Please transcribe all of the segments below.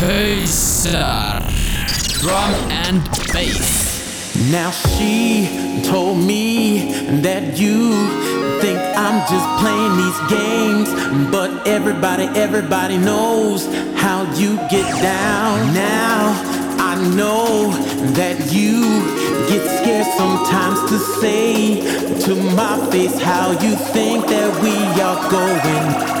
Pöser. Drum and bass. Now she told me that you think I'm just playing these games, but everybody, everybody knows how you get down. Now I know that you get scared sometimes to say to my face how you think that we are going.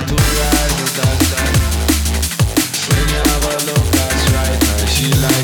natural. When you have a love that's right, she like.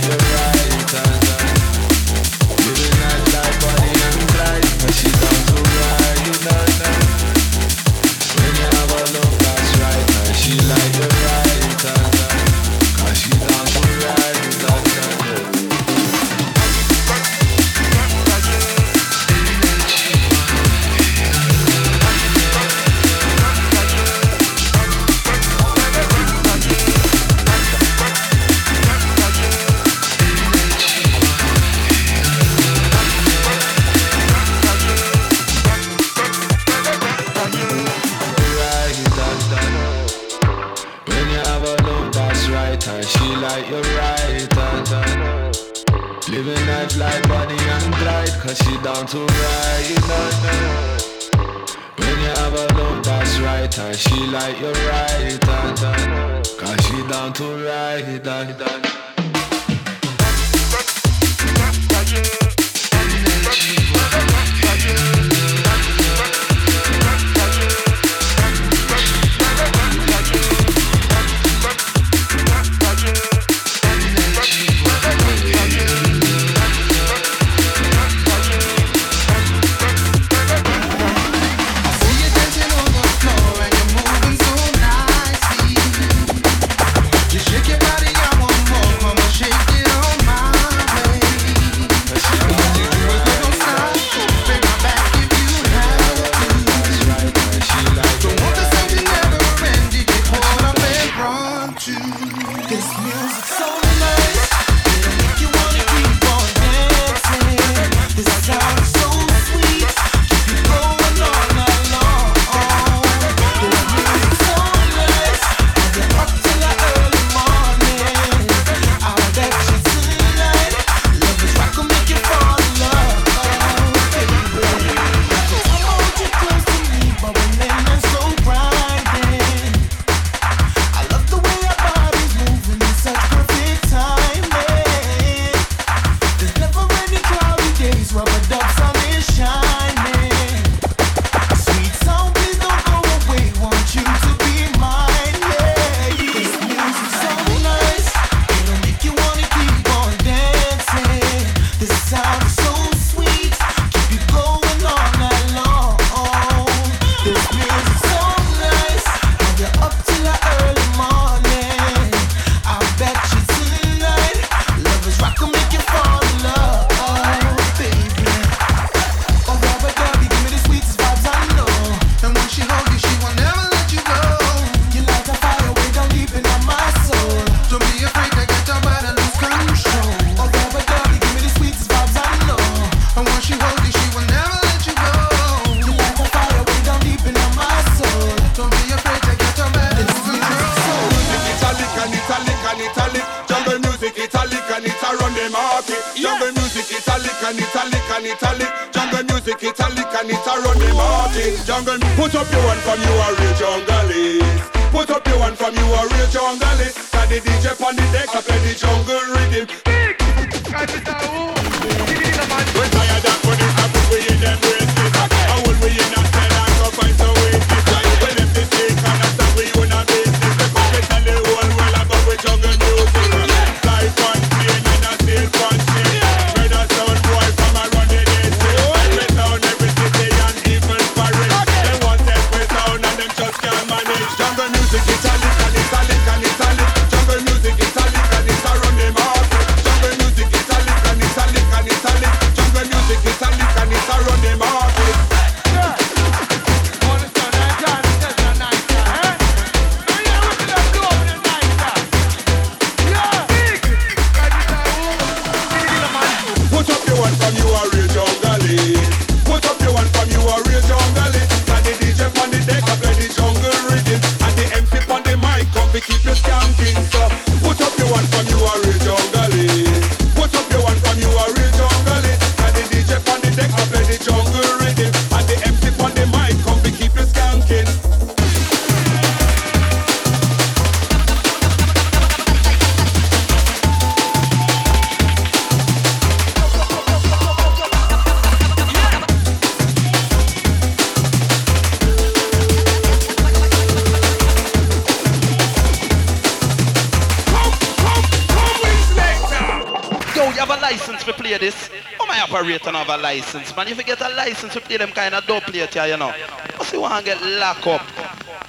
License, man. If you get a license, you play them kind of dope plate here, you know. Because you want to get locked up.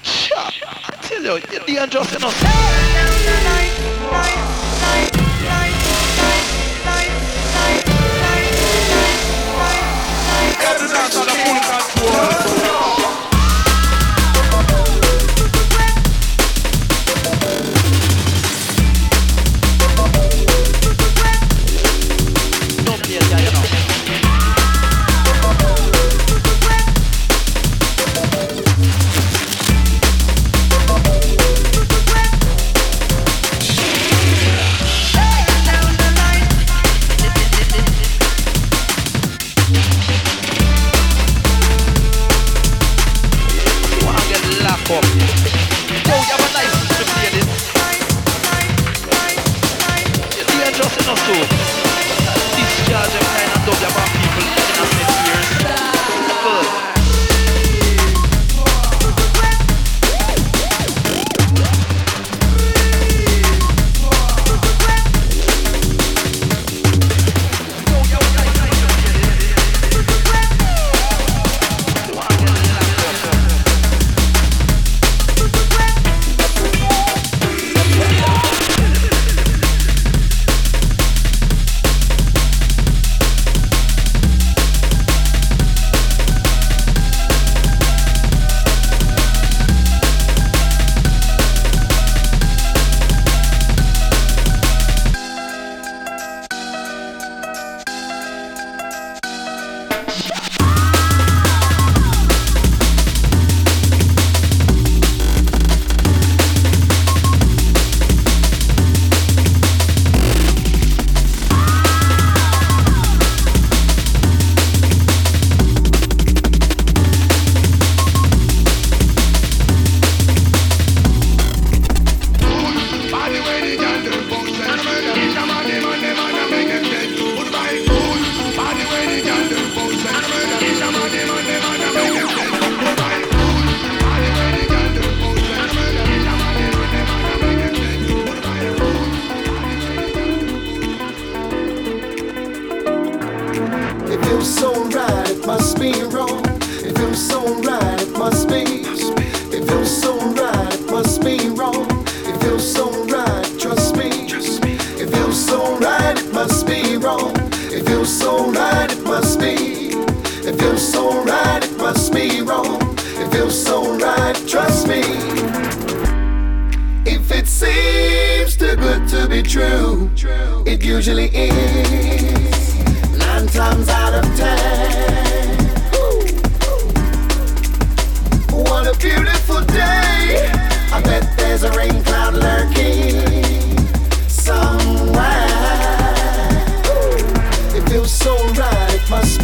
Sure. I tell you, you're dangerous dance on the right, it must be. It feels so right, it must be wrong. It feels so right, trust me. If it seems too good to be true, it usually is. Nine times out of ten. What a beautiful day. I bet there's a rain cloud lurking.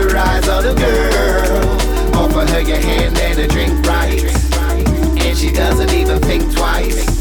Surprise on a girl. Offer her your hand and a drink right. And she doesn't even think twice.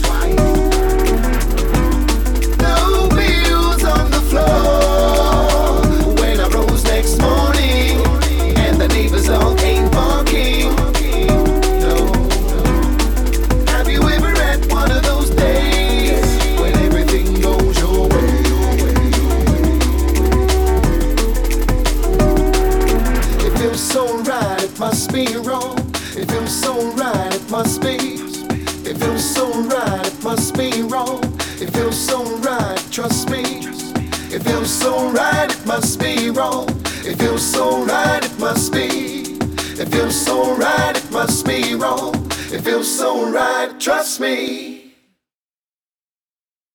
so right, it must be wrong. It feels so right, it must be. It feels so right, it must be wrong. It feels so right, trust me.